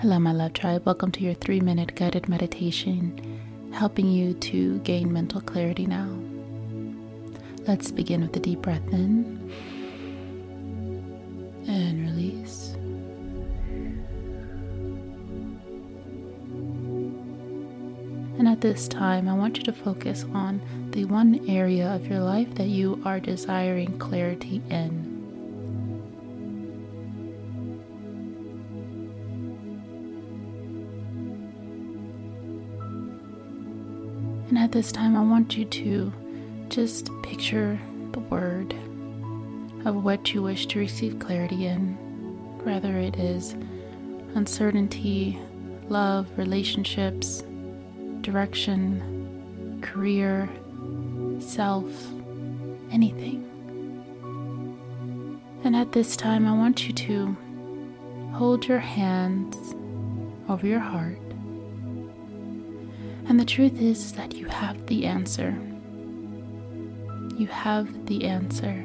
Hello, my love tribe. Welcome to your three minute guided meditation, helping you to gain mental clarity now. Let's begin with a deep breath in and release. And at this time, I want you to focus on the one area of your life that you are desiring clarity in. And at this time, I want you to just picture the word of what you wish to receive clarity in. Whether it is uncertainty, love, relationships, direction, career, self, anything. And at this time, I want you to hold your hands over your heart and the truth is that you have the answer. You have the answer.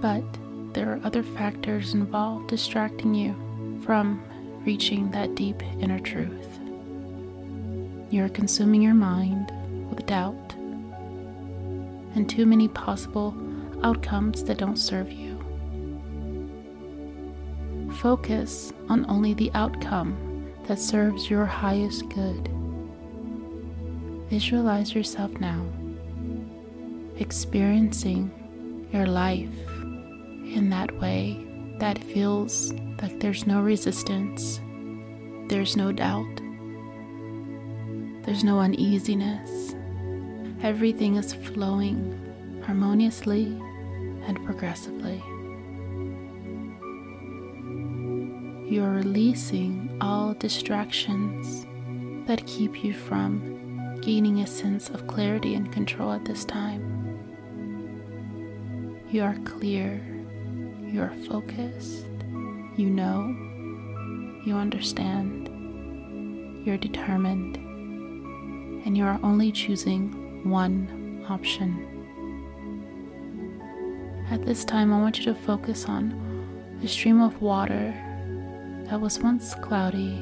But there are other factors involved distracting you from reaching that deep inner truth. You're consuming your mind with doubt and too many possible outcomes that don't serve you. Focus on only the outcome that serves your highest good. Visualize yourself now experiencing your life in that way that feels like there's no resistance, there's no doubt, there's no uneasiness. Everything is flowing harmoniously and progressively. You're releasing all distractions that keep you from gaining a sense of clarity and control at this time. You are clear, you are focused, you know, you understand, you're determined, and you are only choosing one option. At this time, I want you to focus on a stream of water that was once cloudy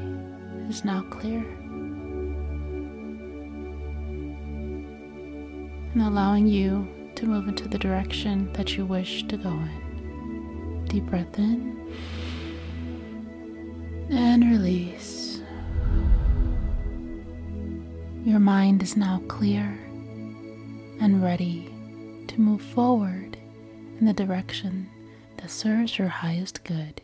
is now clear. And allowing you to move into the direction that you wish to go in. Deep breath in and release. Your mind is now clear and ready to move forward in the direction that serves your highest good.